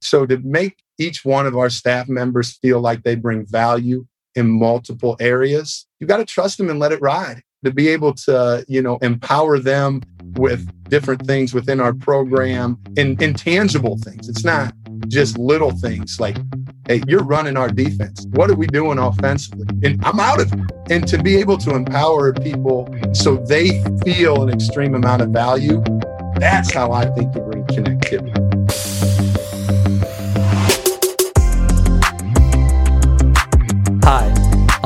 So to make each one of our staff members feel like they bring value in multiple areas, you got to trust them and let it ride. To be able to, you know, empower them with different things within our program and intangible things. It's not just little things like, hey, you're running our defense. What are we doing offensively? And I'm out of it. And to be able to empower people so they feel an extreme amount of value, that's how I think you bring connectivity.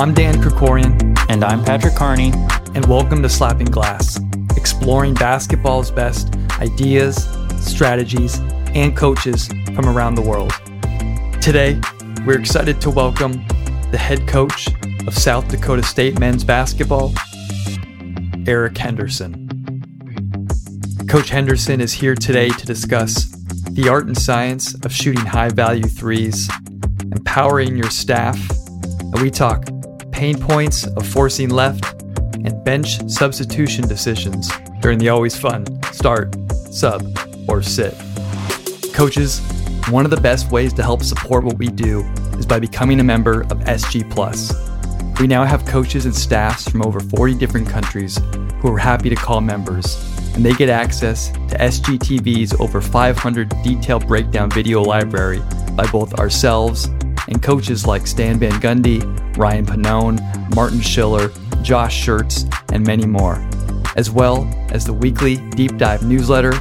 I'm Dan Krikorian, And I'm Patrick Carney. and welcome to Slapping Glass, exploring basketball's best ideas, strategies, and coaches from around the world. Today, we're excited to welcome the head coach of South Dakota State men's basketball, Eric Henderson. Coach Henderson is here today to discuss the art and science of shooting high value threes, empowering your staff, and we talk pain points of forcing left and bench substitution decisions during the always fun start, sub, or sit. Coaches, one of the best ways to help support what we do is by becoming a member of SG Plus. We now have coaches and staffs from over 40 different countries who are happy to call members, and they get access to SGTV's over 500 detailed breakdown video library by both ourselves and coaches like Stan Van Gundy, Ryan Pannone, Martin Schiller, Josh Schertz, and many more, as well as the weekly deep dive newsletter,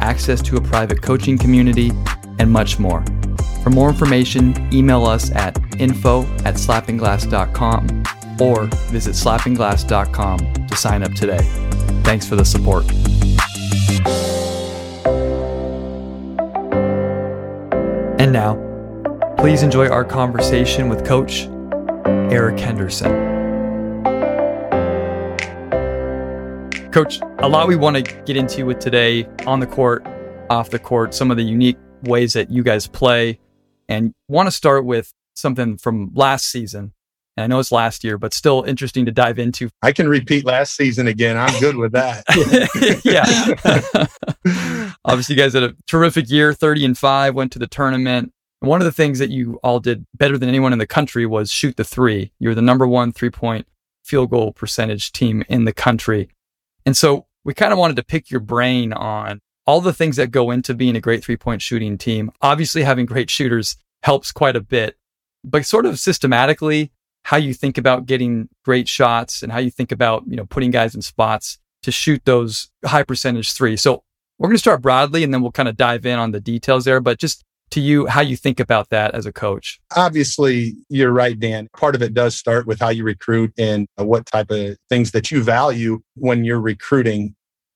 access to a private coaching community, and much more. For more information, email us at info at slappingglass.com or visit slappingglass.com to sign up today. Thanks for the support. And now, please enjoy our conversation with Coach Eric Henderson. Coach, a lot we want to get into with today on the court, off the court, some of the unique ways that you guys play, and want to start with something from last season. And I know it's last year, but still interesting to dive into. I can repeat last season again. I'm good with that. yeah. Obviously, you guys had a terrific year 30 and 5, went to the tournament. And one of the things that you all did better than anyone in the country was shoot the three. You're the number one three point field goal percentage team in the country. And so we kind of wanted to pick your brain on all the things that go into being a great three point shooting team. Obviously, having great shooters helps quite a bit, but sort of systematically, how you think about getting great shots and how you think about, you know, putting guys in spots to shoot those high percentage three. So we're going to start broadly and then we'll kind of dive in on the details there, but just to you, how you think about that as a coach. Obviously, you're right, Dan. Part of it does start with how you recruit and uh, what type of things that you value when you're recruiting.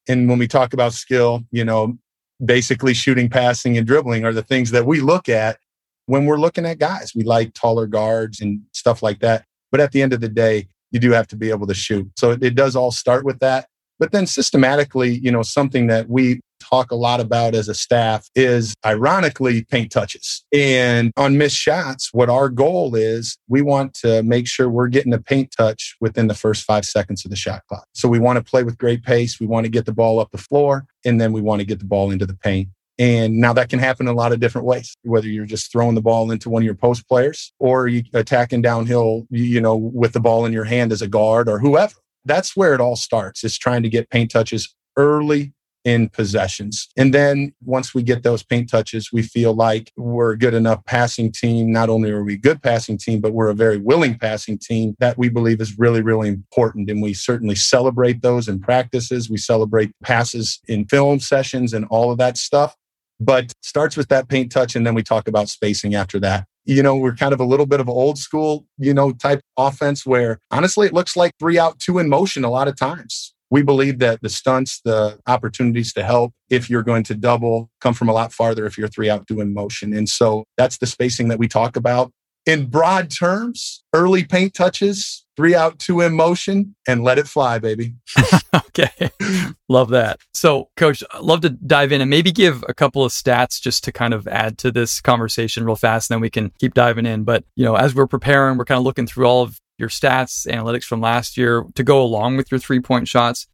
And when we talk about skill, you know, basically shooting, passing, and dribbling are the things that we look at when we're looking at guys. We like taller guards and stuff like that. But at the end of the day, you do have to be able to shoot. So it, it does all start with that. But then systematically, you know, something that we talk a lot about as a staff is ironically paint touches. And on missed shots, what our goal is, we want to make sure we're getting a paint touch within the first five seconds of the shot clock. So we want to play with great pace. We want to get the ball up the floor, and then we want to get the ball into the paint. And now that can happen a lot of different ways, whether you're just throwing the ball into one of your post players or you attacking downhill, you know, with the ball in your hand as a guard or whoever. That's where it all starts. Is trying to get paint touches early in possessions. And then once we get those paint touches, we feel like we're a good enough passing team. Not only are we a good passing team, but we're a very willing passing team that we believe is really, really important. And we certainly celebrate those in practices. We celebrate passes in film sessions and all of that stuff. But starts with that paint touch, and then we talk about spacing after that you know, we're kind of a little bit of old school, you know, type offense where honestly it looks like three out, two in motion a lot of times. We believe that the stunts, the opportunities to help if you're going to double come from a lot farther if you're three out, two in motion. And so that's the spacing that we talk about. In broad terms, early paint touches, three out, two in motion, and let it fly, baby. okay. love that. So, coach, I'd love to dive in and maybe give a couple of stats just to kind of add to this conversation real fast, and then we can keep diving in. But, you know, as we're preparing, we're kind of looking through all of your stats, analytics from last year to go along with your three point shots.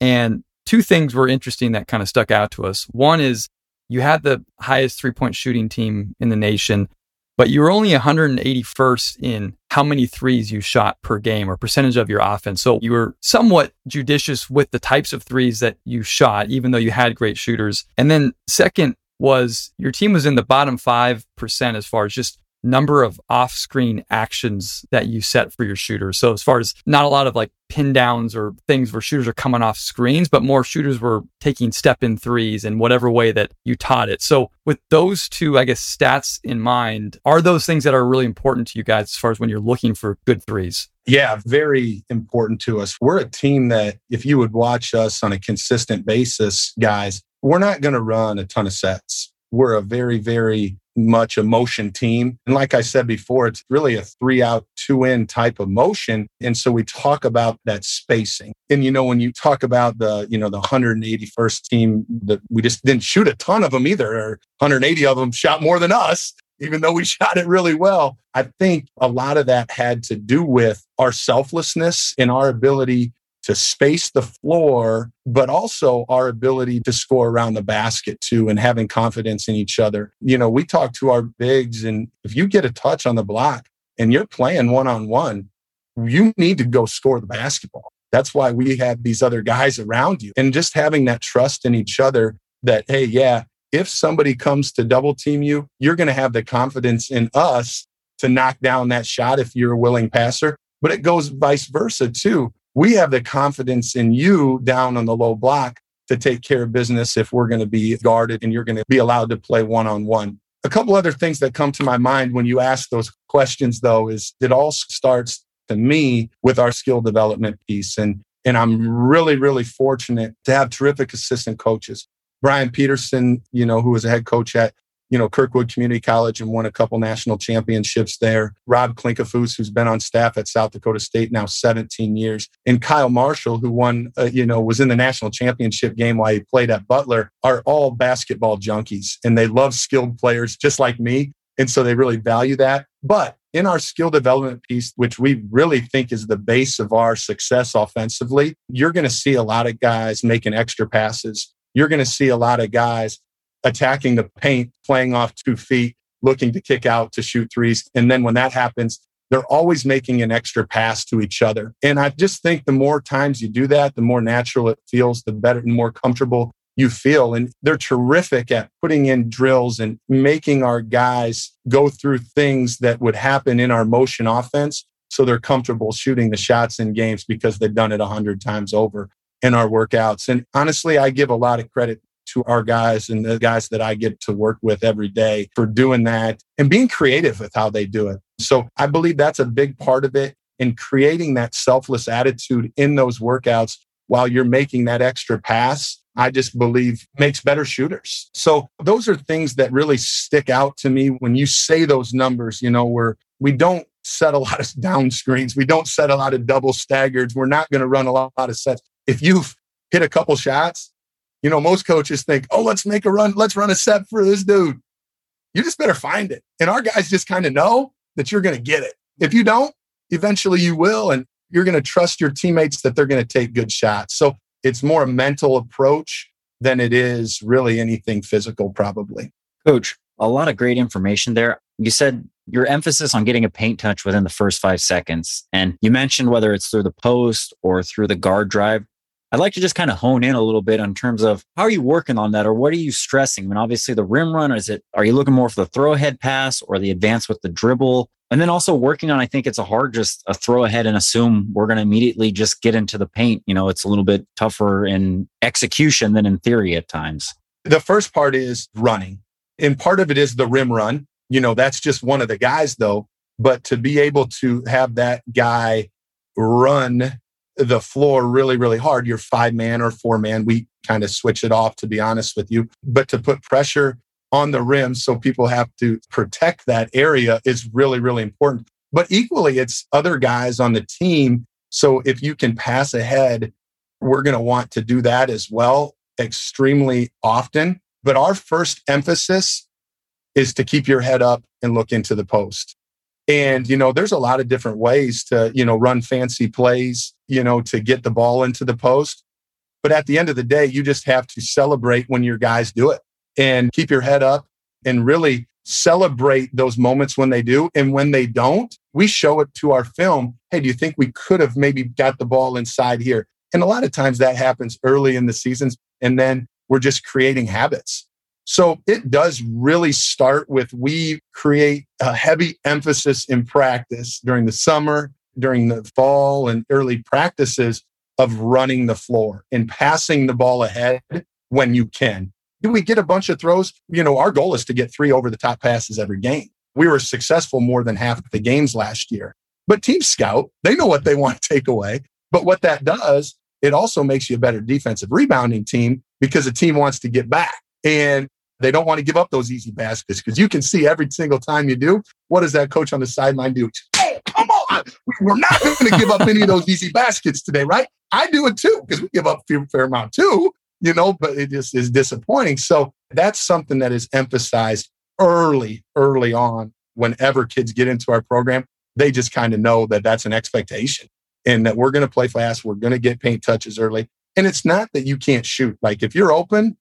And two things were interesting that kind of stuck out to us. One is you had the highest three point shooting team in the nation, but you were only 181st in how many threes you shot per game or percentage of your offense. So you were somewhat judicious with the types of threes that you shot, even though you had great shooters. And then second was your team was in the bottom 5% as far as just number of off screen actions that you set for your shooters. So as far as not a lot of like pin downs or things where shooters are coming off screens, but more shooters were taking step in threes in whatever way that you taught it. So with those two, I guess, stats in mind, are those things that are really important to you guys as far as when you're looking for good threes? Yeah, very important to us. We're a team that if you would watch us on a consistent basis, guys, we're not going to run a ton of sets. We're a very, very much emotion team. And like I said before, it's really a three out, two in type of motion. And so we talk about that spacing. And, you know, when you talk about the, you know, the 181st team that we just didn't shoot a ton of them either, or 180 of them shot more than us, even though we shot it really well. I think a lot of that had to do with our selflessness and our ability to space the floor, but also our ability to score around the basket too and having confidence in each other. You know, we talk to our bigs, and if you get a touch on the block and you're playing one on one, you need to go score the basketball. That's why we have these other guys around you and just having that trust in each other that, hey, yeah, if somebody comes to double team you, you're going to have the confidence in us to knock down that shot if you're a willing passer. But it goes vice versa too we have the confidence in you down on the low block to take care of business if we're going to be guarded and you're going to be allowed to play one on one. A couple other things that come to my mind when you ask those questions, though, is it all starts to me with our skill development piece. And, and I'm really, really fortunate to have terrific assistant coaches. Brian Peterson, you know, who was a head coach at you know, Kirkwood Community College and won a couple national championships there. Rob Klinkefus, who's been on staff at South Dakota State now 17 years, and Kyle Marshall, who won, uh, you know, was in the national championship game while he played at Butler, are all basketball junkies and they love skilled players just like me. And so they really value that. But in our skill development piece, which we really think is the base of our success offensively, you're going to see a lot of guys making extra passes. You're going to see a lot of guys attacking the paint, playing off two feet, looking to kick out to shoot threes. And then when that happens, they're always making an extra pass to each other. And I just think the more times you do that, the more natural it feels, the better and more comfortable you feel. And they're terrific at putting in drills and making our guys go through things that would happen in our motion offense. So they're comfortable shooting the shots in games because they've done it a hundred times over in our workouts. And honestly, I give a lot of credit to our guys and the guys that I get to work with every day for doing that and being creative with how they do it. So I believe that's a big part of it in creating that selfless attitude in those workouts while you're making that extra pass. I just believe makes better shooters. So those are things that really stick out to me when you say those numbers, you know, where we don't set a lot of down screens. We don't set a lot of double staggers. We're not going to run a lot of sets. If you've hit a couple shots, you know, most coaches think, oh, let's make a run, let's run a set for this dude. You just better find it. And our guys just kind of know that you're going to get it. If you don't, eventually you will. And you're going to trust your teammates that they're going to take good shots. So it's more a mental approach than it is really anything physical, probably. Coach, a lot of great information there. You said your emphasis on getting a paint touch within the first five seconds. And you mentioned whether it's through the post or through the guard drive. I'd like to just kind of hone in a little bit on terms of how are you working on that or what are you stressing? I mean, obviously the rim run, is it, are you looking more for the throw ahead pass or the advance with the dribble? And then also working on, I think it's a hard just a throw ahead and assume we're going to immediately just get into the paint. You know, it's a little bit tougher in execution than in theory at times. The first part is running. And part of it is the rim run. You know, that's just one of the guys though. But to be able to have that guy run the floor really, really hard, you're five man or four man. We kind of switch it off, to be honest with you. But to put pressure on the rim so people have to protect that area is really, really important. But equally, it's other guys on the team. So if you can pass ahead, we're going to want to do that as well extremely often. But our first emphasis is to keep your head up and look into the post. And, you know, there's a lot of different ways to, you know, run fancy plays, you know, to get the ball into the post. But at the end of the day, you just have to celebrate when your guys do it. and keep your head up and really celebrate those moments when they do. And when they don't, we show it to our film. Hey, do you think we could have maybe got the ball inside here? And a lot of times that happens early in the seasons. And then we're just creating habits. So it does really start with we create a heavy emphasis in practice during the summer, during the fall, and early practices of running the floor and passing the ball ahead when you can. Do we get a bunch of throws? You know, our goal is to get three over the top passes every game. We were successful more than half of the games last year. But Team Scout, they know what they want to take away. But what that does, it also makes you a better defensive rebounding team because the team wants to get back and they don't want to give up those easy baskets because you can see every single time you do, what does that coach on the sideline do? Come on. We're not going to give up any of those easy baskets today, right? I do it too because we give up a fair amount too, you know, but it just is disappointing. So that's something that is emphasized early, early on. Whenever kids get into our program, they just kind of know that that's an expectation and that we're going to play fast. We're going to get paint touches early. And it's not that you can't shoot. Like if you're open,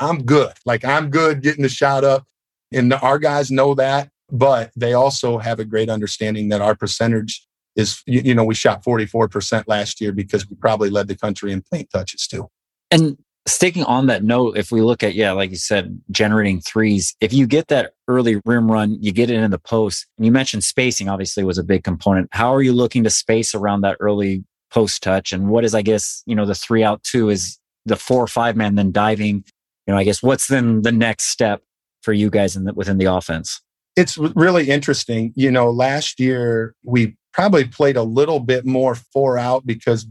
I'm good. Like I'm good getting the shot up. And our guys know that, but they also have a great understanding that our percentage is, you, know, we shot 44% last year because we probably led the country in paint touches too. And sticking on that note, if we look at, yeah, like you said, generating threes, if you get that early rim run, you get it in the post, and you mentioned spacing obviously was a big component. How are you looking to space around that early post touch? And what is, I guess, you know, the three out two is the four or five man then diving. You know, I guess what's then the next step for you guys in the, within the offense? It's really interesting. You know, last year we probably played a little bit more four out because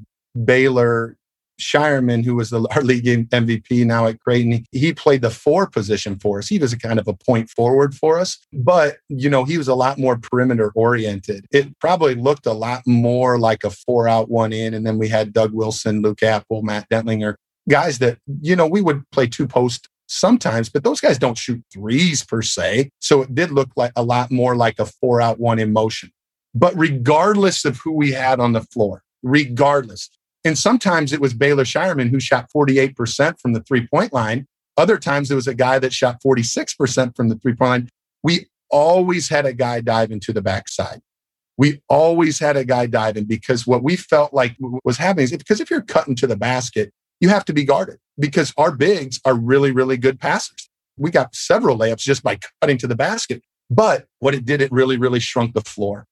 Baylor Scheierman, who was the, our league MVP now at Creighton, he played the four position for us. He was a kind of a point forward for us, but you know, he was a lot more perimeter oriented. It probably looked a lot more like a four out, one in. And then we had Doug Wilson, Luke Appel, Matt Dentlinger, guys that, you know, we would play two post sometimes, but those guys don't shoot threes per se. So it did look like a lot more like a four out, one in motion. But regardless of who we had on the floor, regardless, and sometimes it was Baylor Scheierman who shot 48% from the three point line. Other times it was a guy that shot 46% from the three point line. We always had a guy dive into the backside. We always had a guy diving because what we felt like was happening is because if you're cutting to the basket, you have to be guarded because our bigs are really, really good passers. We got several layups just by cutting to the basket. But what it did, it really, really shrunk the floor.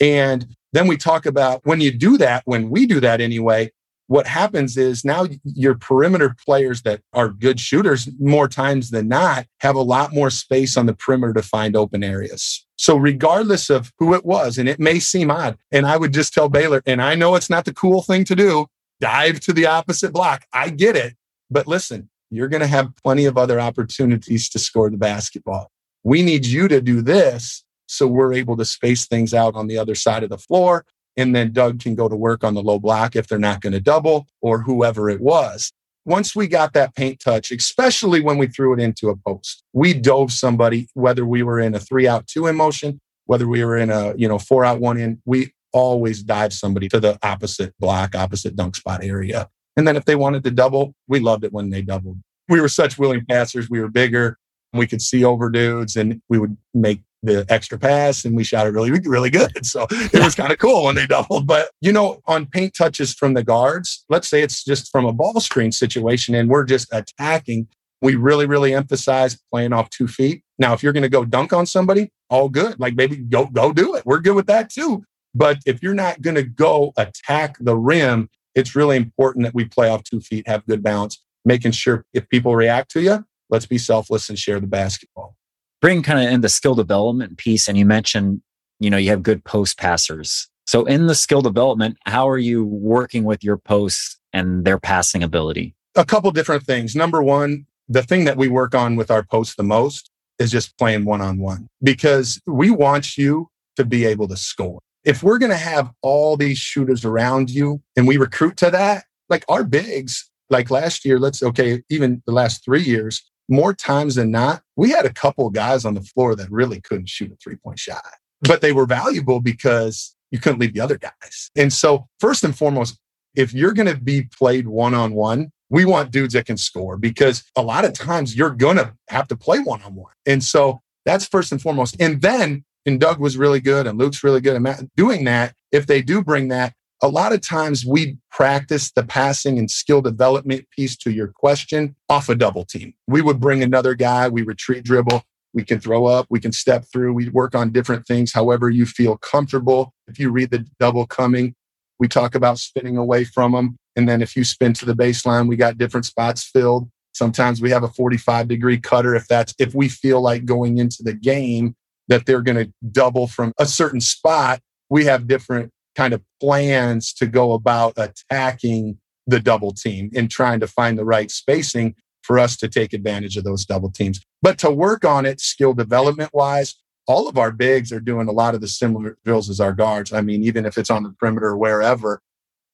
And then we talk about when you do that, when we do that anyway, what happens is now your perimeter players that are good shooters more times than not have a lot more space on the perimeter to find open areas. So regardless of who it was, and it may seem odd, and I would just tell Baylor, and I know it's not the cool thing to do, dive to the opposite block. I get it. But listen, you're going to have plenty of other opportunities to score the basketball. We need you to do this so we're able to space things out on the other side of the floor and then Doug can go to work on the low block if they're not going to double or whoever it was. Once we got that paint touch, especially when we threw it into a post, we dove somebody, whether we were in a three out two in motion, whether we were in a, you know, four out one in, we always dive somebody to the opposite block, opposite dunk spot area. And then if they wanted to double, we loved it when they doubled. We were such willing passers. We were bigger. We could see over dudes and we would make the extra pass and we shot it really, really good. So it was kind of cool when they doubled. But, you know, on paint touches from the guards, let's say it's just from a ball screen situation and we're just attacking. We really, really emphasize playing off two feet. Now, if you're going to go dunk on somebody, all good. Like maybe go, go do it. We're good with that too. But if you're not going to go attack the rim, it's really important that we play off two feet, have good balance, making sure if people react to you, let's be selfless and share the basketball. Bring kind of in the skill development piece and you mentioned you know you have good post passers. So in the skill development how are you working with your posts and their passing ability? A couple different things. Number one the thing that we work on with our posts the most is just playing one-on-one because we want you to be able to score if we're going to have all these shooters around you and we recruit to that like our bigs like last year let's okay even the last three years more times than not, we had a couple of guys on the floor that really couldn't shoot a three point shot, but they were valuable because you couldn't leave the other guys. And so, first and foremost, if you're going to be played one on one, We want dudes that can score because a lot of times you're going to have to play one on one. And so that's first and foremost. And then, and Doug was really good and Luke's really good at doing that. If they do bring that, a lot of times we practice the passing and skill development piece to your question off a double team. We would bring another guy, we retreat dribble, we can throw up, we can step through, we work on different things, however you feel comfortable. If you read the double coming, we talk about spinning away from them. And then if you spin to the baseline, we got different spots filled. Sometimes we have a 45 degree cutter if that's if we feel like going into the game that they're going to double from a certain spot, we have different kind of plans to go about attacking the double team and trying to find the right spacing for us to take advantage of those double teams. But to work on it skill development wise, all of our bigs are doing a lot of the similar drills as our guards. I mean, even if it's on the perimeter or wherever,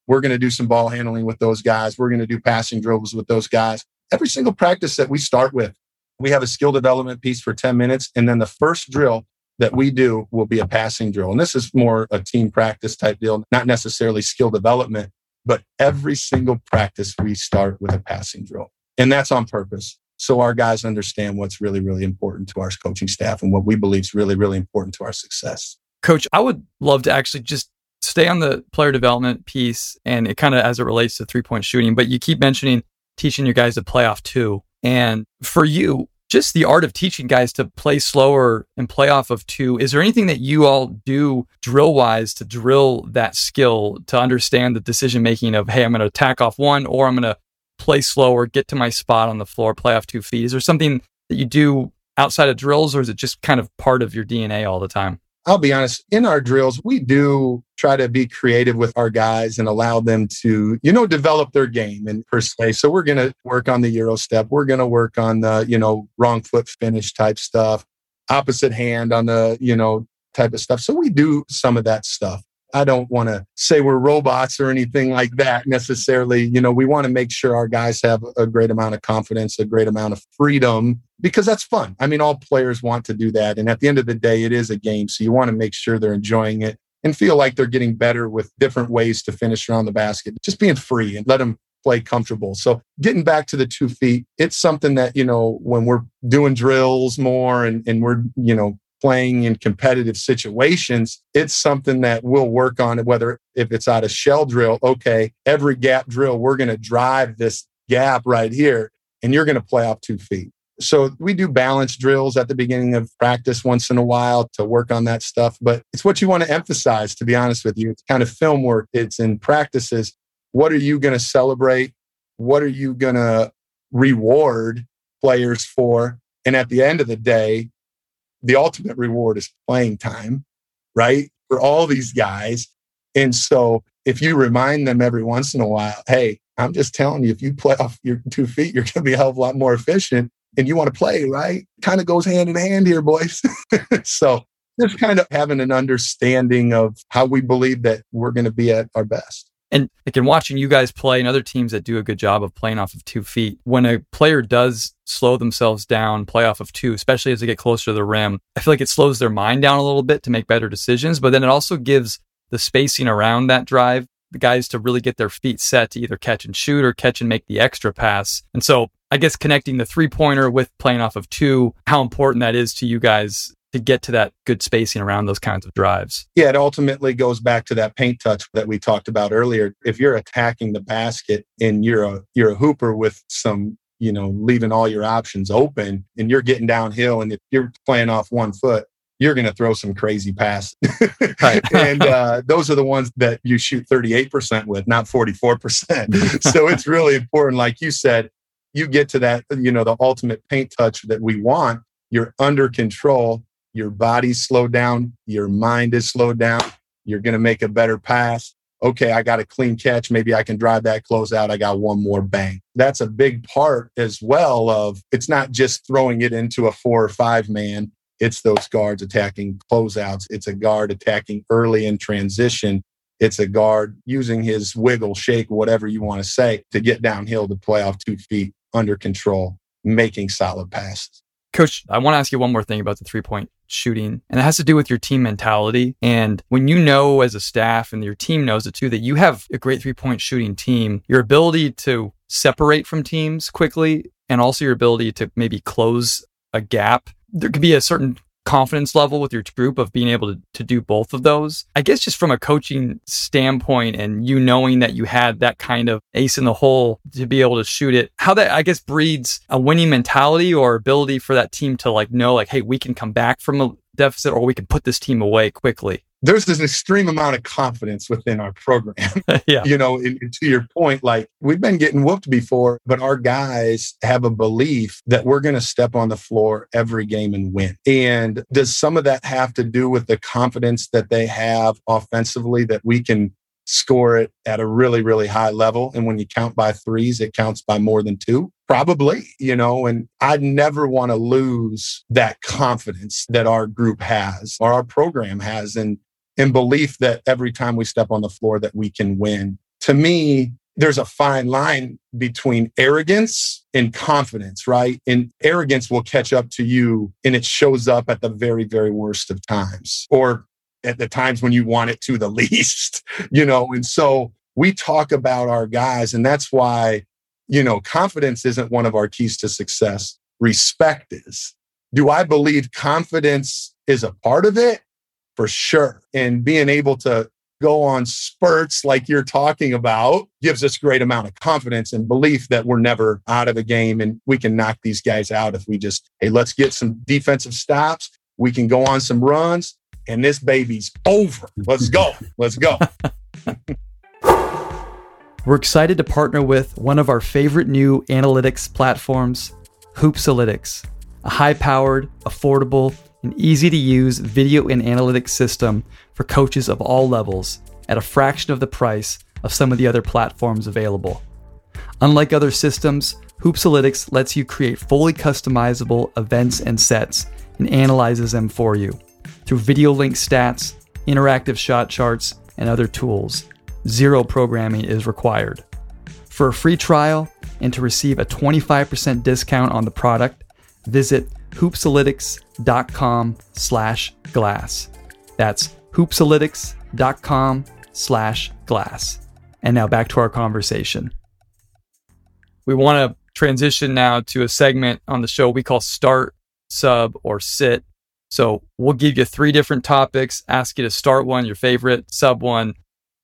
we're going to do some ball handling with those guys. We're going to do passing drills with those guys. Every single practice that we start with, we have a skill development piece for 10 minutes. And then the first drill that we do will be a passing drill. And this is more a team practice type deal, not necessarily skill development, but every single practice we start with a passing drill. And that's on purpose. So our guys understand what's really, really important to our coaching staff and what we believe is really, really important to our success. Coach, I would love to actually just stay on the player development piece and it kind of as it relates to three point shooting, but you keep mentioning teaching your guys to play off two. And for you, just the art of teaching guys to play slower and play off of two. Is there anything that you all do drill wise to drill that skill to understand the decision making of, hey, I'm going to attack off one or I'm going to play slower, get to my spot on the floor, play off two feet? Is there something that you do outside of drills or is it just kind of part of your DNA all the time? I'll be honest, in our drills, we do try to be creative with our guys and allow them to, you know, develop their game and per se. So we're going to work on the Euro step. We're going to work on the, you know, wrong foot finish type stuff, opposite hand on the, you know, type of stuff. So we do some of that stuff. I don't want to say we're robots or anything like that necessarily. You know, we want to make sure our guys have a great amount of confidence, a great amount of freedom, because that's fun. I mean, all players want to do that. And at the end of the day, it is a game. So you want to make sure they're enjoying it and feel like they're getting better with different ways to finish around the basket, just being free and let them play comfortable. So getting back to the two feet, it's something that, you know, when we're doing drills more and, and we're, you know, playing in competitive situations, it's something that we'll work on whether if it's out of shell drill, okay, every gap drill, we're going to drive this gap right here and you're going to play off two feet. So we do balance drills at the beginning of practice once in a while to work on that stuff. But it's what you want to emphasize, to be honest with you. It's kind of film work. It's in practices. What are you going to celebrate? What are you going to reward players for? And at the end of the day, the ultimate reward is playing time, right? For all these guys. And so if you remind them every once in a while, hey, I'm just telling you, if you play off your two feet, you're going to be a hell of a lot more efficient and you want to play, right? Kind of goes hand in hand here, boys. so just kind of having an understanding of how we believe that we're going to be at our best. And like in watching you guys play and other teams that do a good job of playing off of two feet, when a player does slow themselves down, play off of two, especially as they get closer to the rim, I feel like it slows their mind down a little bit to make better decisions. But then it also gives the spacing around that drive the guys to really get their feet set to either catch and shoot or catch and make the extra pass. And so I guess connecting the three pointer with playing off of two, how important that is to you guys to get to that good spacing around those kinds of drives. Yeah, it ultimately goes back to that paint touch that we talked about earlier. If you're attacking the basket and you're a you're a hooper with some, you know, leaving all your options open and you're getting downhill and if you're playing off one foot, you're going to throw some crazy passes. and uh, those are the ones that you shoot 38% with, not 44%. so it's really important. Like you said, you get to that, you know, the ultimate paint touch that we want. You're under control your body's slowed down, your mind is slowed down, you're going to make a better pass. Okay, I got a clean catch. Maybe I can drive that close out. I got one more bang. That's a big part as well of it's not just throwing it into a four or five man. It's those guards attacking closeouts. It's a guard attacking early in transition. It's a guard using his wiggle, shake, whatever you want to say to get downhill to play off two feet under control, making solid passes. Coach, I want to ask you one more thing about the three point shooting, and it has to do with your team mentality. And when you know as a staff and your team knows it too, that you have a great three point shooting team, your ability to separate from teams quickly and also your ability to maybe close a gap. There could be a certain confidence level with your group of being able to, to do both of those. I guess just from a coaching standpoint and you knowing that you had that kind of ace in the hole to be able to shoot it, how that I guess breeds a winning mentality or ability for that team to like know like, hey, we can come back from a deficit or we can put this team away quickly there's this extreme amount of confidence within our program. yeah. You know, and, and to your point, like we've been getting whooped before, but our guys have a belief that we're going to step on the floor every game and win. And does some of that have to do with the confidence that they have offensively that we can score it at a really, really high level? And when you count by threes, it counts by more than two. Probably, you know, and I'd never want to lose that confidence that our group has or our program has. And belief that every time we step on the floor that we can win. To me, there's a fine line between arrogance and confidence, right? And arrogance will catch up to you and it shows up at the very, very worst of times or at the times when you want it to the least, you know? And so we talk about our guys, and that's why, you know, confidence isn't one of our keys to success. Respect is. Do I believe confidence is a part of it? For sure. And being able to go on spurts like you're talking about gives us great amount of confidence and belief that we're never out of a game and we can knock these guys out if we just hey let's get some defensive stops. We can go on some runs and this baby's over. Let's go. Let's go. We're excited to partner with one of our favorite new analytics platforms hoopsalytics a high powered affordable an easy to use video and analytics system for coaches of all levels at a fraction of the price of some of the other platforms available. Unlike other systems, Hoopsalytics lets you create fully customizable events and sets and analyzes them for you through video link stats, interactive shot charts, and other tools. Zero programming is required. For a free trial and to receive a 25% discount on the product, visit hoopsalytics.com slash glass. That's hoopsalytics.com slash glass. And now back to our conversation. We want to transition now to a segment on the show we call start, sub, or sit. So we'll give you three different topics, ask you to start one, your favorite, sub one,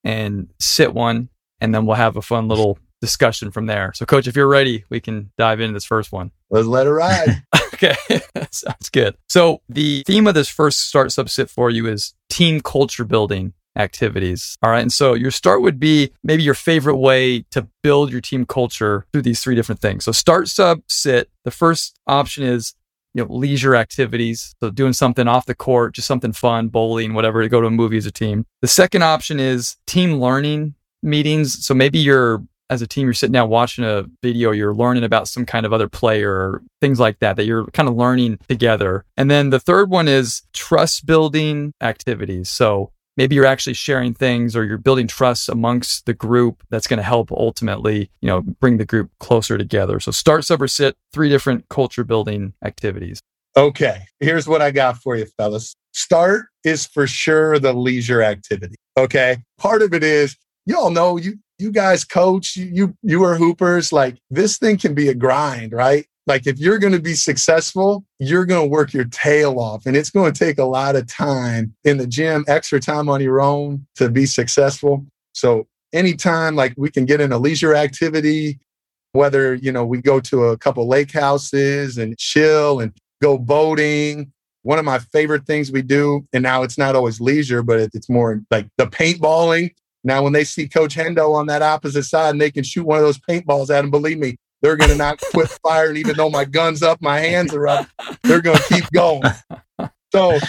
and sit one. And then we'll have a fun little discussion from there. So, coach, if you're ready, we can dive into this first one. Let's let it ride. okay, sounds good. So, the theme of this first start subset for you is team culture building activities. All right. And so your start would be maybe your favorite way to build your team culture through these three different things. So start, sub, sit. The first option is you know, leisure activities. So doing something off the court, just something fun, bowling, whatever, to go to a movie as a team. The second option is team learning meetings. So maybe you're as a team, you're sitting down watching a video, you're learning about some kind of other player or things like that, that you're kind of learning together. And then the third one is trust building activities. So maybe you're actually sharing things or you're building trust amongst the group that's going to help ultimately, you know, bring the group closer together. So start, sub, sit, three different culture building activities. Okay. Here's what I got for you, fellas. Start is for sure the leisure activity. Okay. Part of it is you all know you you guys coach, you, you, are hoopers. Like this thing can be a grind, right? Like if you're going to be successful, you're going to work your tail off and it's going to take a lot of time in the gym, extra time on your own to be successful. So anytime like we can get in a leisure activity, whether, you know, we go to a couple lake houses and chill and go boating. One of my favorite things we do, and now it's not always leisure, but it's more like the paintballing. Now, when they see Coach Hendo on that opposite side and they can shoot one of those paintballs at him, believe me, they're going to not quit firing, even though my gun's up, my hands are up. They're going to keep going. So,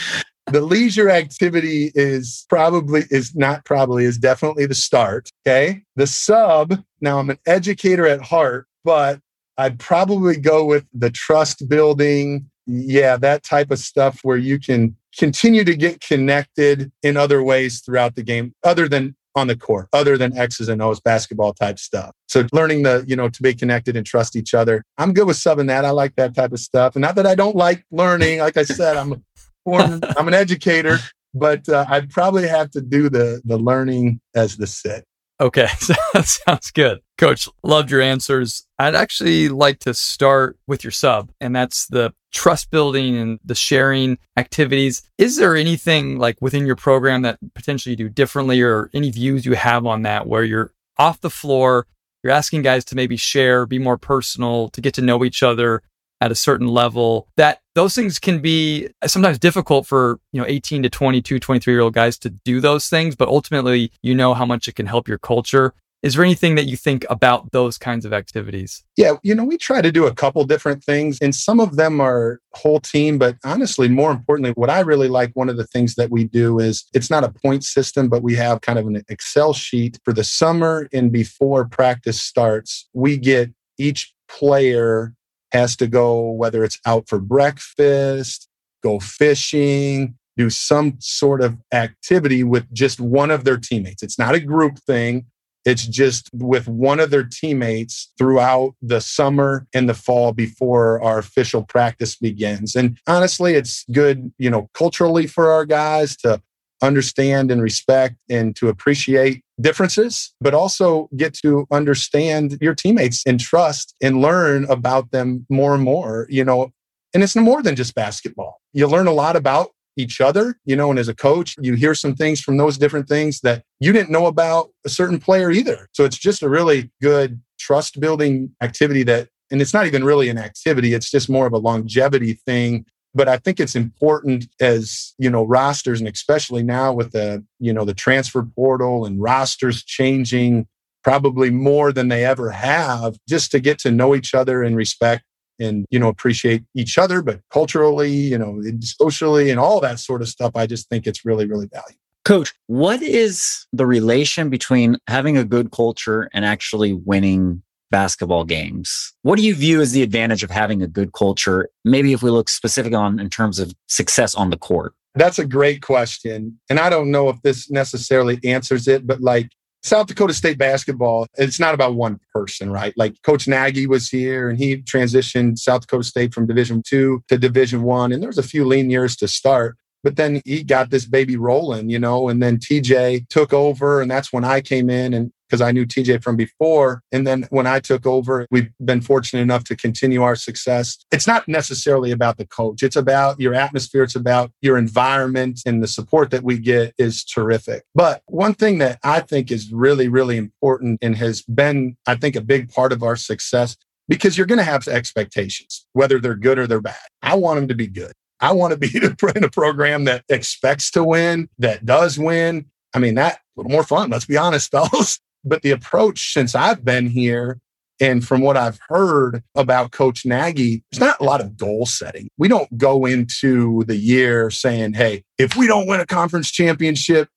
the leisure activity is probably is not probably is definitely the start okay the sub now i'm an educator at heart but i'd probably go with the trust building yeah that type of stuff where you can continue to get connected in other ways throughout the game other than on the court other than X's and O's basketball type stuff. So learning the, you know, to be connected and trust each other. I'm good with subbing that. I like that type of stuff. And not that I don't like learning. Like I said, I'm born, I'm an educator, but uh, I'd probably have to do the the learning as the sit. Okay, that sounds good. Coach, loved your answers. I'd actually like to start with your sub, and that's the trust building and the sharing activities. Is there anything like within your program that potentially you do differently or any views you have on that where you're off the floor, you're asking guys to maybe share, be more personal, to get to know each other at a certain level that those things can be sometimes difficult for you know 18 to 22 23 year old guys to do those things but ultimately you know how much it can help your culture is there anything that you think about those kinds of activities? Yeah, you know, we try to do a couple different things, and some of them are whole team. But honestly, more importantly, what I really like, one of the things that we do is it's not a point system, but we have kind of an Excel sheet for the summer and before practice starts. We get each player has to go, whether it's out for breakfast, go fishing, do some sort of activity with just one of their teammates. It's not a group thing. It's just with one of their teammates throughout the summer and the fall before our official practice begins. And honestly, it's good, you know, culturally for our guys to understand and respect and to appreciate differences, but also get to understand your teammates and trust and learn about them more and more, you know. And it's more than just basketball. You learn a lot about each other, you know, and as a coach, you hear some things from those different things that you didn't know about a certain player either. So it's just a really good trust building activity that, and it's not even really an activity, it's just more of a longevity thing. But I think it's important as, you know, rosters and especially now with the, you know, the transfer portal and rosters changing probably more than they ever have just to get to know each other and respect and you know appreciate each other but culturally you know socially and all that sort of stuff i just think it's really really valuable. Coach what is the relation between having a good culture and actually winning basketball games what do you view as the advantage of having a good culture maybe if we look specific on in terms of success on the court that's a great question and i don't know if this necessarily answers it but like South Dakota State basketball, it's not about one person, right? Like Coach Nagy was here and he transitioned South Dakota State from Division two to Division one. And there was a few lean years to start. But then he got this baby rolling, you know, and then TJ took over. And that's when I came in and because I knew TJ from before. And then when I took over, we've been fortunate enough to continue our success. It's not necessarily about the coach. It's about your atmosphere. It's about your environment and the support that we get is terrific. But one thing that I think is really, really important and has been, I think, a big part of our success because you're going to have expectations, whether they're good or they're bad. I want them to be good. I want to be in a program that expects to win, that does win. I mean, that a little more fun. Let's be honest, fellas. But the approach since I've been here and from what I've heard about Coach Nagy, there's not a lot of goal setting. We don't go into the year saying, hey, if we don't win a conference championship,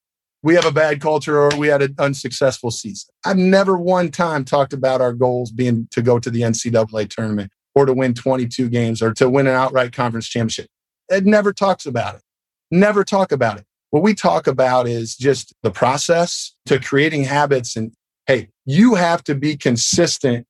we have a bad culture or we had an unsuccessful season. I've never one time talked about our goals being to go to the NCAA tournament or to win 22 games or to win an outright conference championship. It never talks about it. Never talk about it. What we talk about is just the process to creating habits. And hey, you have to be consistent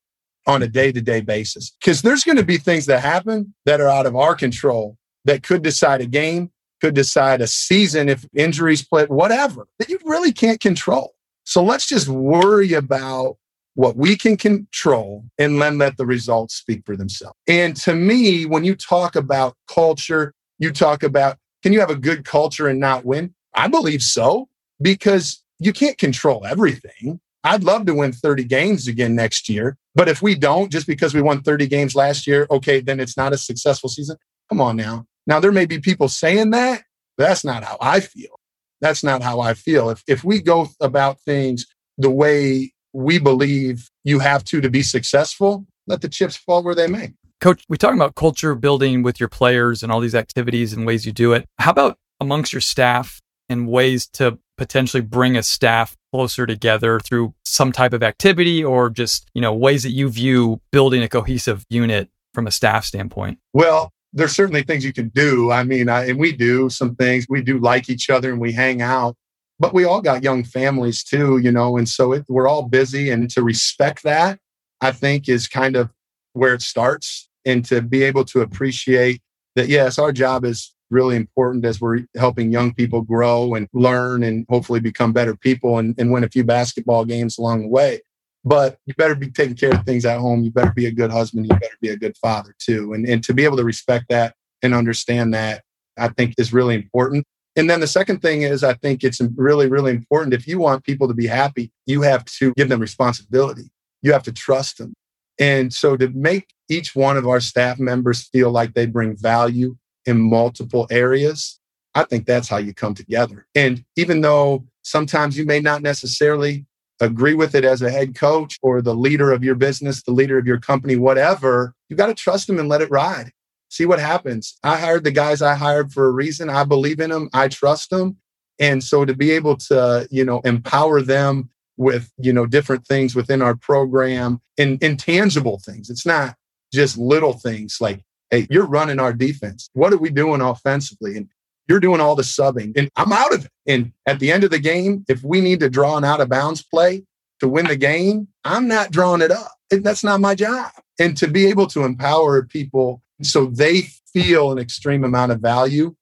on a day to day basis because there's going to be things that happen that are out of our control that could decide a game, could decide a season if injuries play, whatever that you really can't control. So let's just worry about what we can control and then let the results speak for themselves. And to me, when you talk about culture, you talk about can you have a good culture and not win? I believe so because you can't control everything. I'd love to win 30 games again next year. But if we don't, just because we won 30 games last year, okay, then it's not a successful season. Come on now. Now, there may be people saying that, but that's not how I feel. That's not how I feel. If, if we go about things the way we believe you have to to be successful, let the chips fall where they may. Coach, we talk about culture building with your players and all these activities and ways you do it. How about amongst your staff and ways to potentially bring a staff closer together through some type of activity or just, you know, ways that you view building a cohesive unit from a staff standpoint? Well, there's certainly things you can do. I mean, I, and we do some things. We do like each other and we hang out, but we all got young families too, you know, and so it, we're all busy. And to respect that, I think, is kind of where it starts and to be able to appreciate that, yes, our job is really important as we're helping young people grow and learn and hopefully become better people and, and win a few basketball games along the way. But you better be taking care of things at home. You better be a good husband. You better be a good father too. And, and to be able to respect that and understand that, I think is really important. And then the second thing is, I think it's really, really important. If you want people to be happy, you have to give them responsibility. You have to trust them. And so to make each one of our staff members feel like they bring value in multiple areas, I think that's how you come together. And even though sometimes you may not necessarily agree with it as a head coach or the leader of your business, the leader of your company, whatever, you got to trust them and let it ride. See what happens. I hired the guys I hired for a reason. I believe in them. I trust them. And so to be able to, you know, empower them with, you know, different things within our program and intangible things. It's not just little things like, hey, you're running our defense. What are we doing offensively? And you're doing all the subbing and I'm out of it. And at the end of the game, if we need to draw an out of bounds play to win the game, I'm not drawing it up. That's not my job. And to be able to empower people so they feel an extreme amount of value,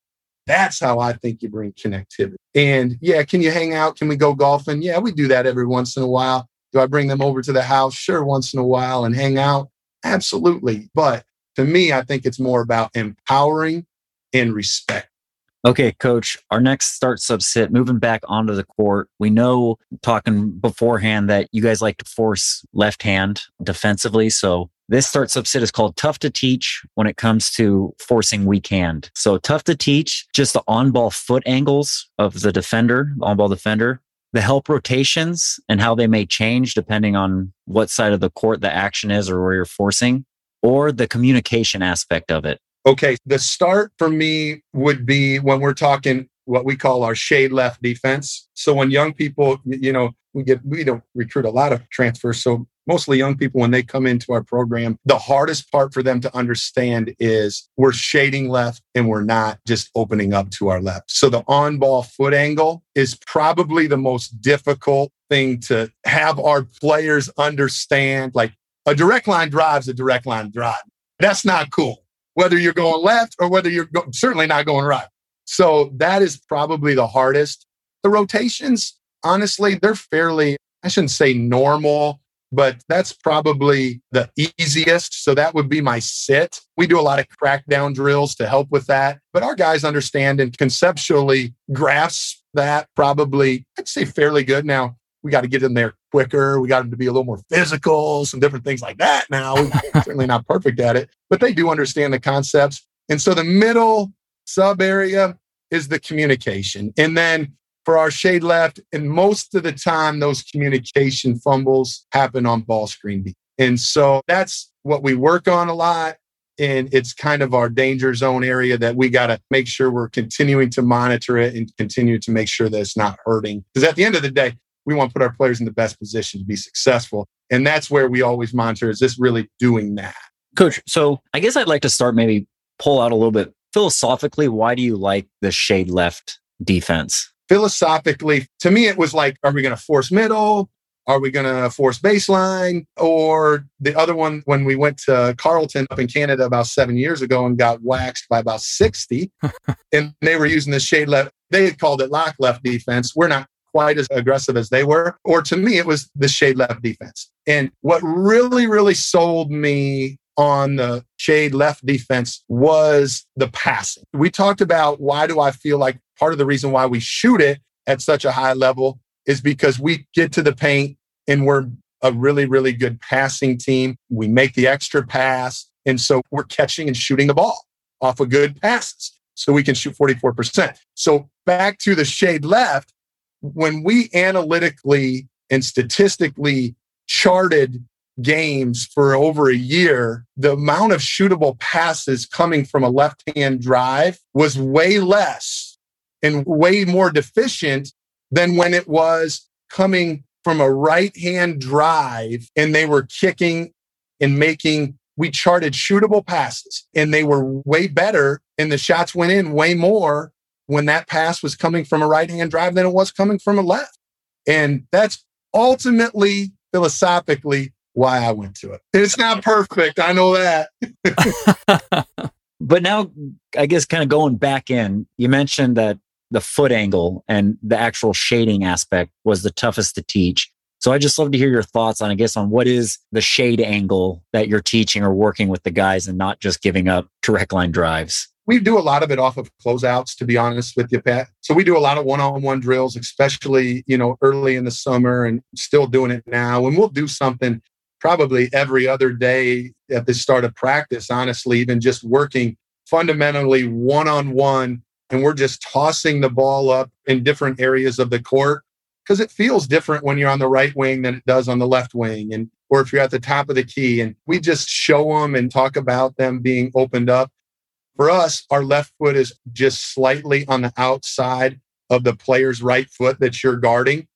that's how I think you bring connectivity. And yeah, can you hang out? Can we go golfing? Yeah, we do that every once in a while. Do I bring them over to the house? Sure, once in a while and hang out. Absolutely. But to me, I think it's more about empowering and respect. Okay, coach, our next start sub sit, moving back onto the court. We know talking beforehand that you guys like to force left hand defensively. So this start sub sit is called tough to teach when it comes to forcing weak hand. So tough to teach, just the on ball foot angles of the defender, on ball defender, the help rotations and how they may change depending on what side of the court the action is or where you're forcing, or the communication aspect of it. Okay, the start for me would be when we're talking what we call our shade left defense. So when young people, you know, we get we don't recruit a lot of transfers, so mostly young people when they come into our program, the hardest part for them to understand is we're shading left and we're not just opening up to our left. So the on-ball foot angle is probably the most difficult thing to have our players understand like a direct line drive is a direct line drive. That's not cool whether you're going left or whether you're go- certainly not going right. So that is probably the hardest. The rotations, honestly, they're fairly, I shouldn't say normal, but that's probably the easiest. So that would be my sit. We do a lot of crackdown drills to help with that, but our guys understand and conceptually grasp that probably, I'd say fairly good. Now, we got to get in there quicker. We got them to be a little more physical, some different things like that. Now, we're certainly not perfect at it, but they do understand the concepts. And so the middle sub area is the communication. And then for our shade left, and most of the time, those communication fumbles happen on ball screen. And so that's what we work on a lot. And it's kind of our danger zone area that we got to make sure we're continuing to monitor it and continue to make sure that it's not hurting. Because at the end of the day, we want to put our players in the best position to be successful. And that's where we always monitor is this really doing that? Coach, so I guess I'd like to start maybe pull out a little bit philosophically. Why do you like the shade left defense? Philosophically, to me, it was like, are we going to force middle? Are we going to force baseline? Or the other one, when we went to Carleton up in Canada about seven years ago and got waxed by about 60, and they were using the shade left, they had called it lock left defense. We're not quite as aggressive as they were. Or to me, it was the shade left defense. And what really, really sold me on the shade left defense was the passing. We talked about why do I feel like part of the reason why we shoot it at such a high level is because we get to the paint and we're a really, really good passing team. We make the extra pass. And so we're catching and shooting the ball off of good passes. So we can shoot 44%. So back to the shade left, when we analytically and statistically charted games for over a year, the amount of shootable passes coming from a left hand drive was way less and way more deficient than when it was coming from a right hand drive and they were kicking and making. We charted shootable passes and they were way better and the shots went in way more when that pass was coming from a right hand drive than it was coming from a left. And that's ultimately, philosophically, why I went to it. It's not perfect. I know that. But now, I guess, kind of going back in, you mentioned that the foot angle and the actual shading aspect was the toughest to teach. So I just love to hear your thoughts on, I guess, on what is the shade angle that you're teaching or working with the guys and not just giving up direct line drives. We do a lot of it off of closeouts, to be honest with you, Pat. So we do a lot of one-on-one drills, especially, you know, early in the summer and still doing it now. And we'll do something probably every other day at the start of practice, honestly, even just working fundamentally one-on-one. And we're just tossing the ball up in different areas of the court because it feels different when you're on the right wing than it does on the left wing and or if you're at the top of the key and we just show them and talk about them being opened up for us our left foot is just slightly on the outside of the player's right foot that you're guarding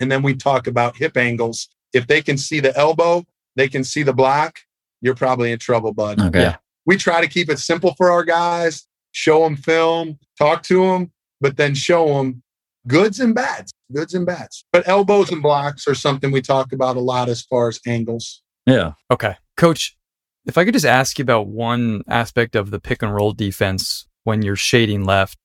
and then we talk about hip angles if they can see the elbow they can see the block you're probably in trouble bud okay yeah. we try to keep it simple for our guys show them film talk to them but then show them goods and bads, goods and bads. But elbows and blocks are something we talk about a lot as far as angles. Yeah. Okay. Coach, if I could just ask you about one aspect of the pick and roll defense when you're shading left,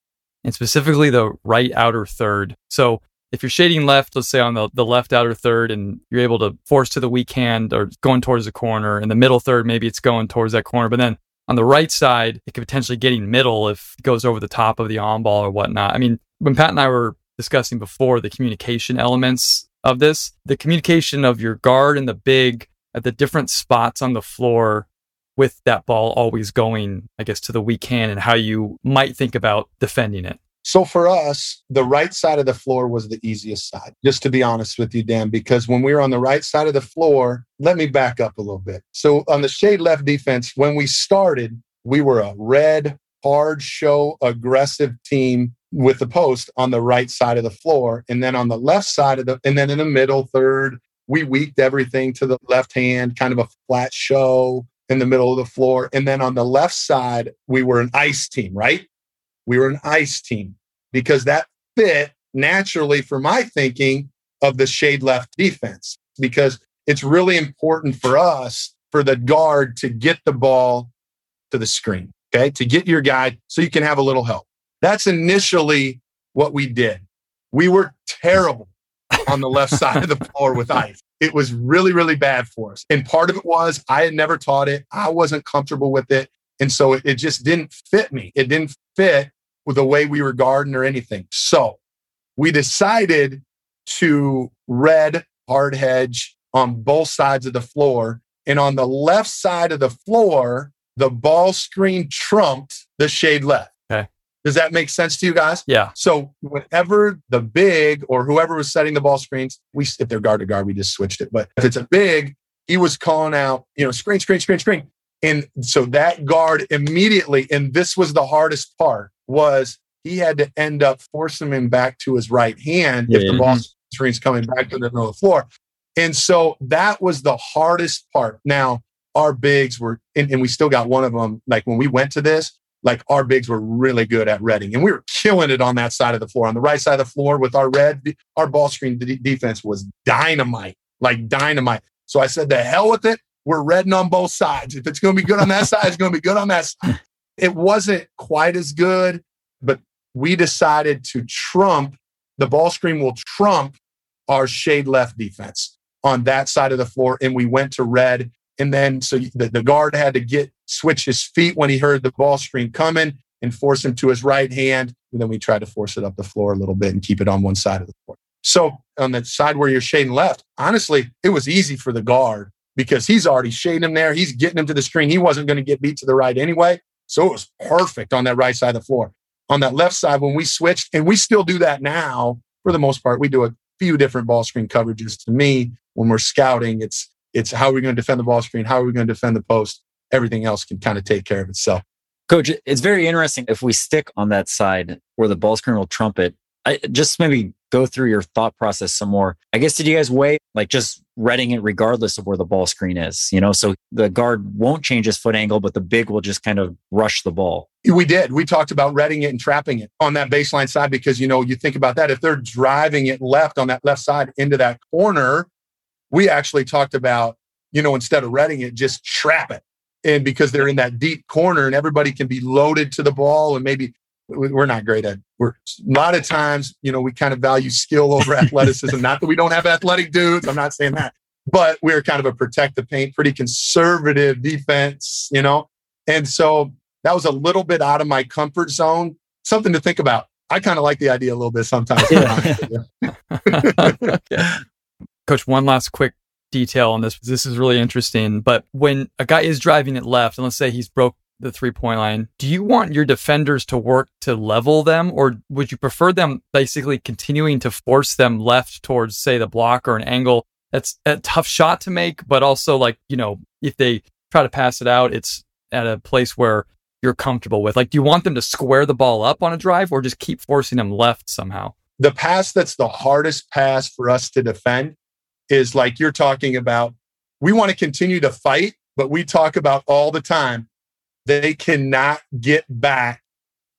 and specifically the right outer third. So if you're shading left, let's say on the, the left outer third, and you're able to force to the weak hand or going towards the corner, and the middle third, maybe it's going towards that corner. But then on the right side, it could potentially getting middle if it goes over the top of the on ball or whatnot. I mean, when Pat and I were discussing before, the communication elements of this, the communication of your guard and the big at the different spots on the floor with that ball always going, I guess, to the weak hand and how you might think about defending it. So for us, the right side of the floor was the easiest side, just to be honest with you, Dan, because when we were on the right side of the floor, let me back up a little bit. So on the shade left defense, when we started, we were a red, hard show, aggressive team with the post on the right side of the floor. And then on the left side of the, and then in the middle third, we weaked everything to the left hand, kind of a flat show in the middle of the floor. And then on the left side, we were an ice team, right? We were an ice team because that fit naturally for my thinking of the shade left defense because it's really important for us for the guard to get the ball to the screen, okay? To get your guy so you can have a little help. That's initially what we did. We were terrible on the left side of the floor with ice. It was really, really bad for us. And part of it was I had never taught it. I wasn't comfortable with it. And so it, it just didn't fit me. It didn't fit with the way we were guarding or anything. So we decided to red hard hedge on both sides of the floor. And on the left side of the floor, the ball screen trumped the shade left. Does that make sense to you guys? Yeah. So whenever the big or whoever was setting the ball screens, we if they're guard to guard, we just switched it. But if it's a big, he was calling out, you know, screen, screen, screen, screen. And so that guard immediately, and this was the hardest part, was he had to end up forcing him back to his right hand yeah, if the ball screen's coming back to the middle of the floor. And so that was the hardest part. Now, our bigs were, and, and we still got one of them. Like when we went to this, like our bigs were really good at reading and we were killing it on that side of the floor. On the right side of the floor with our red, our ball screen defense was dynamite, like dynamite. So I said, the hell with it. We're reading on both sides. If it's going to be good on that side, it's going to be good on that side. It wasn't quite as good, but we decided to trump the ball screen will trump our shade left defense on that side of the floor. And we went to red and then so the, the guard had to get switch his feet when he heard the ball screen coming and force him to his right hand. And then we tried to force it up the floor a little bit and keep it on one side of the court. So on the side where you're shading left, honestly, it was easy for the guard because he's already shading him there. He's getting him to the screen. He wasn't going to get beat to the right anyway. So it was perfect on that right side of the floor. On that left side, when we switched, and we still do that now for the most part, we do a few different ball screen coverages. To me, when we're scouting, it's it's how are we going to defend the ball screen? How are we going to defend the post? Everything else can kind of take care of itself. Coach, it's very interesting if we stick on that side where the ball screen will trumpet. I just maybe go through your thought process some more. I guess did you guys weigh like just reading it regardless of where the ball screen is? You know, so the guard won't change his foot angle, but the big will just kind of rush the ball. We did. We talked about reading it and trapping it on that baseline side because you know you think about that if they're driving it left on that left side into that corner, we actually talked about, you know, instead of reading it, just trap it. And because they're in that deep corner and everybody can be loaded to the ball and maybe we're not great at we're a lot of times you know we kind of value skill over athleticism. Not that we don't have athletic dudes i'm not saying that but we're kind of a protect the paint pretty conservative defense you know? And so that was a little bit out of my comfort zone. Something to think about. I kind of like the idea a little bit sometimes coach one last quick detail on this this is really interesting but when a guy is driving it left and let's say he's broke the three point line, do you want your defenders to work to level them, or would you prefer them basically continuing to force them left towards, say, the block or an angle? That's a tough shot to make, but also like, you know, if they try to pass it out, it's at a place where you're comfortable with. Like, do you want them to square the ball up on a drive or just keep forcing them left somehow? The pass that's the hardest pass for us to defend is like you're talking about. We want to continue to fight, but we talk about all the time they cannot get back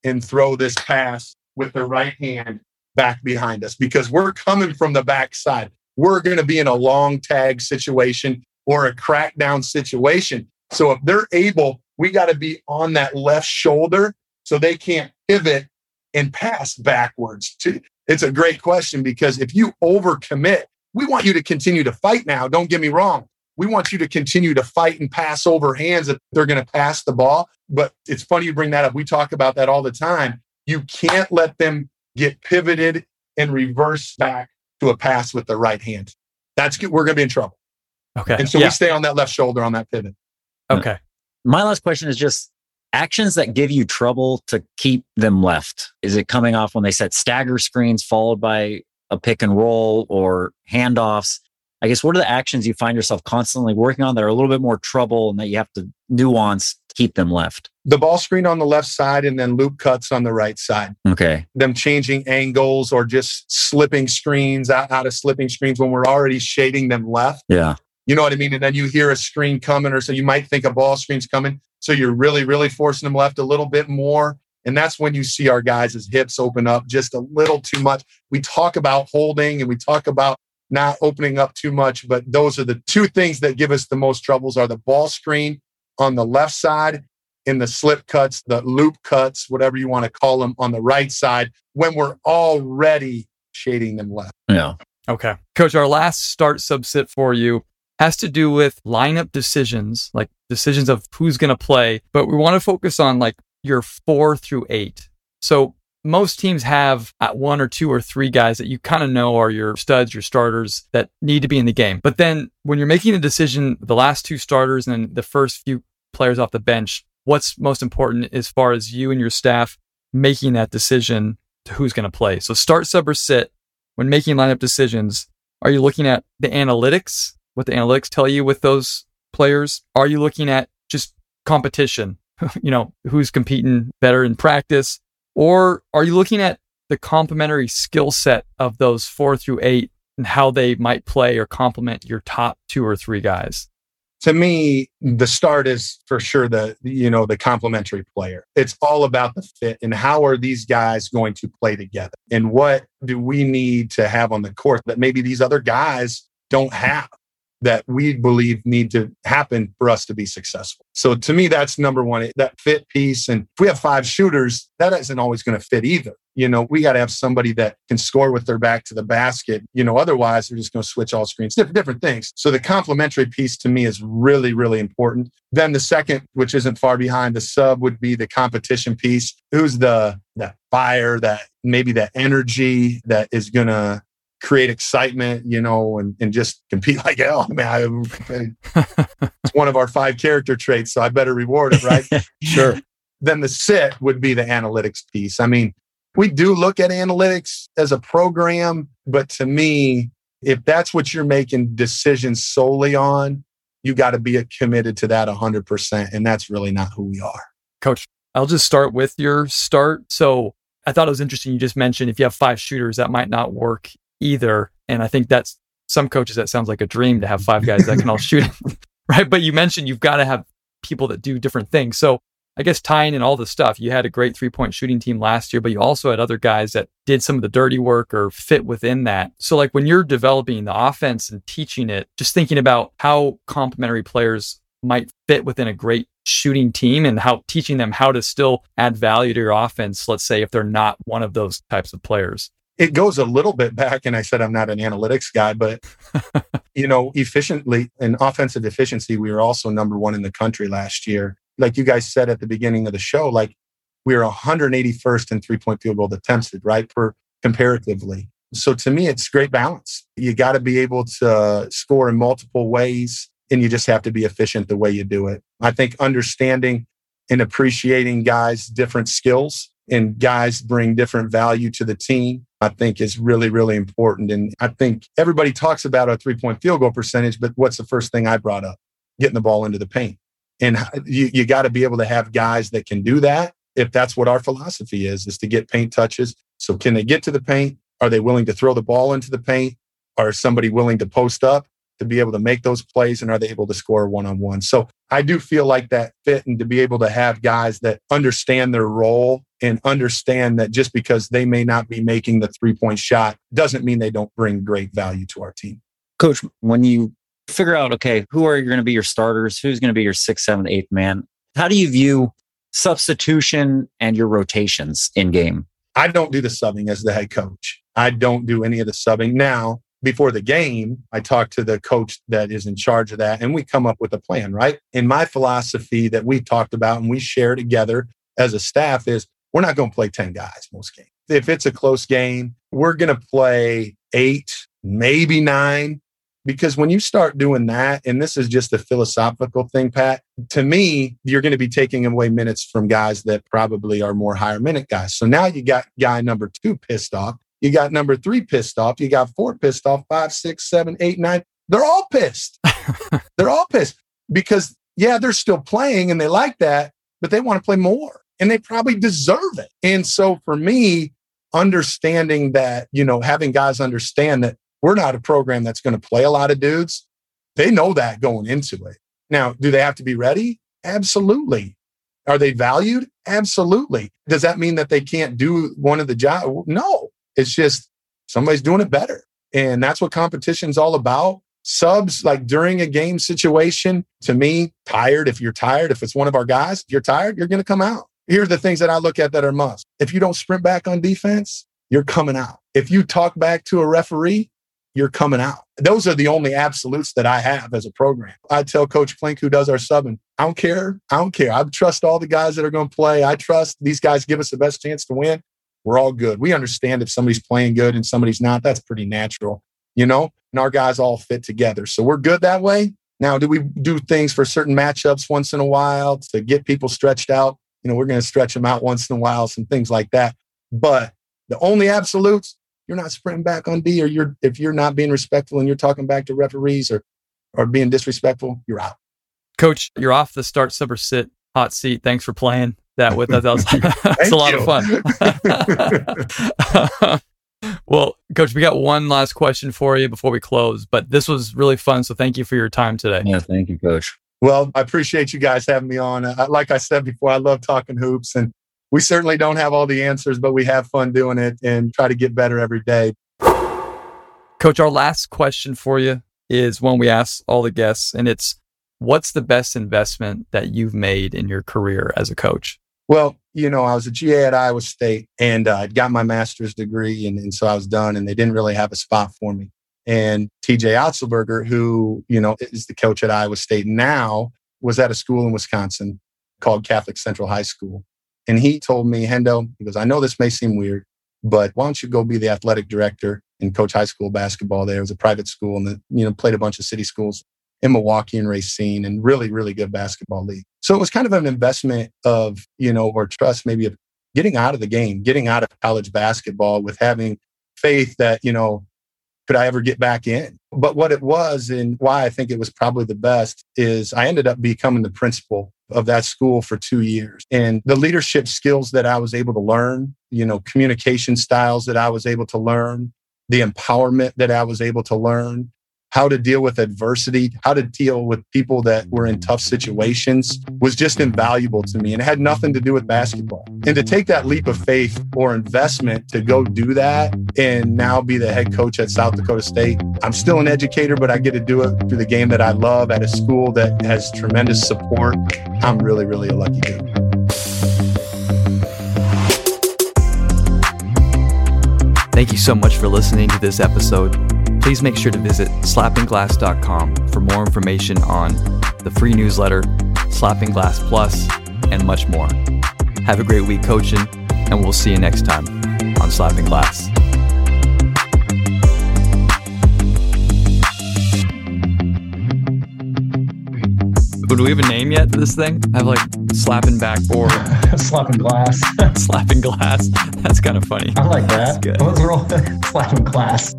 and throw this pass with their right hand back behind us because we're coming from the backside. We're going to be in a long tag situation or a crackdown situation. So if they're able, we got to be on that left shoulder so they can't pivot and pass backwards. It's a great question because if you overcommit, we want you to continue to fight now. Don't get me wrong we want you to continue to fight and pass over hands that they're going to pass the ball. But it's funny you bring that up. We talk about that all the time. You can't let them get pivoted and reverse back to a pass with the right hand. That's we're going to be in trouble. Okay. And so yeah. we stay on that left shoulder on that pivot. Okay. My last question is just actions that give you trouble to keep them left. Is it coming off when they set stagger screens followed by a pick and roll or handoffs? I guess what are the actions you find yourself constantly working on that are a little bit more trouble and that you have to nuance to keep them left? The ball screen on the left side and then loop cuts on the right side. Okay. Them changing angles or just slipping screens out, out of slipping screens when we're already shading them left. Yeah. You know what I mean? And then you hear a screen coming, or so you might think a ball screen's coming. So you're really, really forcing them left a little bit more. And that's when you see our guys' hips open up just a little too much. We talk about holding and we talk about not opening up too much. But those are the two things that give us the most troubles are the ball screen on the left side and the slip cuts, the loop cuts, whatever you want to call them on the right side when we're already shading them left. Yeah. Okay. Coach, our last start sub sit for you has to do with lineup decisions, like decisions of who's going to play, but we want to focus on like your four through eight. So most teams have uh, one or two or three guys that you kind of know are your studs, your starters that need to be in the game. But then when you're making a decision, the last two starters and the first few players off the bench, what's most important as far as you and your staff making that decision to who's going to play? So start, sub, or sit when making lineup decisions. Are you looking at the analytics, what the analytics tell you with those players? Are you looking at just competition? you know, who's competing better in practice? Or are you looking at the complementary skill set of those four through eight and how they might play or complement your top two or three guys? To me, the start is for sure the you know the complementary player. It's all about the fit and how are these guys going to play together and what do we need to have on the court that maybe these other guys don't have that we believe need to happen for us to be successful. So to me, that's number one, that fit piece. And if we have five shooters, that isn't always going to fit either. You know, we got to have somebody that can score with their back to the basket. You know, otherwise they're just going to switch all screens, different, different things. So the complementary piece to me is really, really important. Then the second, which isn't far behind the sub, would be the competition piece. Who's the that fire, that maybe that energy that is going to create excitement, you know, and, and just compete like hell. I mean, I, it's one of our five character traits, so I better reward it, right? sure. Then the sit would be the analytics piece. I mean, we do look at analytics as a program, but to me, if that's what you're making decisions solely on, you got to be committed to that 100%. And that's really not who we are. Coach, I'll just start with your start. So I thought it was interesting. You just mentioned if you have five shooters, that might not work either. And I think that's some coaches that sounds like a dream to have five guys that can all shoot, right? But you mentioned you've got to have people that do different things. So I guess tying in all the stuff, you had a great three point shooting team last year, but you also had other guys that did some of the dirty work or fit within that. So, like when you're developing the offense and teaching it, just thinking about how complementary players might fit within a great shooting team and how teaching them how to still add value to your offense, let's say if they're not one of those types of players? It goes a little bit back, and I said I'm not an analytics guy, but you know, efficiently in offensive efficiency, we were also number one in the country last year. Like you guys said at the beginning of the show, like we were 181st in three point field goal attempted, right? Per comparatively. So to me, it's great balance. You got to be able to score in multiple ways and you just have to be efficient the way you do it. I think understanding and appreciating guys' different skills and guys bring different value to the team, I think is really, really important. And I think everybody talks about a three point field goal percentage, but what's the first thing I brought up? Getting the ball into the paint. And you, you got to be able to have guys that can do that. If that's what our philosophy is, is to get paint touches. So can they get to the paint? Are they willing to throw the ball into the paint? Are somebody willing to post up? To be able to make those plays and are they able to score one on one? So I do feel like that fit and to be able to have guys that understand their role and understand that just because they may not be making the three point shot doesn't mean they don't bring great value to our team. Coach, when you figure out, okay, who are you going to be your starters? Who's going to be your sixth, seventh, eighth man? How do you view substitution and your rotations in game? I don't do the subbing as the head coach. I don't do any of the subbing. Now, before the game, I talk to the coach that is in charge of that and we come up with a plan, right? In my philosophy that we talked about and we share together as a staff is we're not going to play 10 guys most games. If it's a close game, we're going to play eight, maybe nine. Because when you start doing that, and this is just a philosophical thing, Pat, to me, you're going to be taking away minutes from guys that probably are more higher minute guys. So now you got guy number two pissed off you got number three pissed off. You got four pissed off, five, six, seven, eight, nine. They're all pissed. they're all pissed because, yeah, they're still playing and they like that, but they want to play more and they probably deserve it. And so for me, understanding that, you know, having guys understand that we're not a program that's going to play a lot of dudes, they know that going into it. Now, do they have to be ready? Absolutely. Are they valued? Absolutely. Does that mean that they can't do one of the job? No. It's just somebody's doing it better. And that's what competition's all about. Subs, like during a game situation, to me, tired. If you're tired, if it's one of our guys, if you're tired, you're going to come out. Here's the things that I look at that are must. If you don't sprint back on defense, you're coming out. If you talk back to a referee, you're coming out. Those are the only absolutes that I have as a program. I tell Coach Klink, who does our subbing, I don't care. I don't care. I trust all the guys that are going to play. I trust these guys give us the best chance to win we're all good. We understand if somebody's playing good and somebody's not, that's pretty natural, you know, and our guys all fit together. So we're good that way. Now, do we do things for certain matchups once in a while to get people stretched out? You know, we're going to stretch them out once in a while, some things like that. But the only absolutes, you're not sprinting back on D, or you're if you're not being respectful and you're talking back to referees or or being disrespectful, you're out. Coach, you're off the start, summer sit hot seat. Thanks for playing that with us. That was that's a lot of fun. well, coach, we got one last question for you before we close, but this was really fun. So thank you for your time today. Yeah, thank you, coach. Well, I appreciate you guys having me on. Uh, like I said before, I love talking hoops and we certainly don't have all the answers, but we have fun doing it and try to get better every day. Coach, our last question for you is one we ask all the guests, and it's what's the best investment that you've made in your career as a coach? Well, you know, I was a GA at Iowa State and uh, I'd got my master's degree. And, and so I was done and they didn't really have a spot for me. And TJ Otzelberger, who, you know, is the coach at Iowa State now, was at a school in Wisconsin called Catholic Central High School. And he told me, Hendo, he goes, I know this may seem weird, but why don't you go be the athletic director and coach high school basketball there? It was a private school and, the, you know, played a bunch of city schools in Milwaukee and Racine and really, really good basketball league. So it was kind of an investment of, you know, or trust maybe of getting out of the game, getting out of college basketball with having faith that, you know, could I ever get back in? But what it was and why I think it was probably the best is I ended up becoming the principal of that school for two years. And the leadership skills that I was able to learn, you know, communication styles that I was able to learn, the empowerment that I was able to learn, how to deal with adversity, how to deal with people that were in tough situations was just invaluable to me. And it had nothing to do with basketball. And to take that leap of faith or investment to go do that and now be the head coach at South Dakota State, I'm still an educator, but I get to do it through the game that I love at a school that has tremendous support. I'm really, really a lucky dude. Thank you so much for listening to this episode. Please make sure to visit slappingglass.com for more information on the free newsletter, Slapping Glass Plus, and much more. Have a great week coaching, and we'll see you next time on Slapping Glass. Do we have a name yet for this thing? I have like slapping backboard, slapping glass. slapping glass. That's kind of funny. I like that. That's good. What's wrong? slapping glass.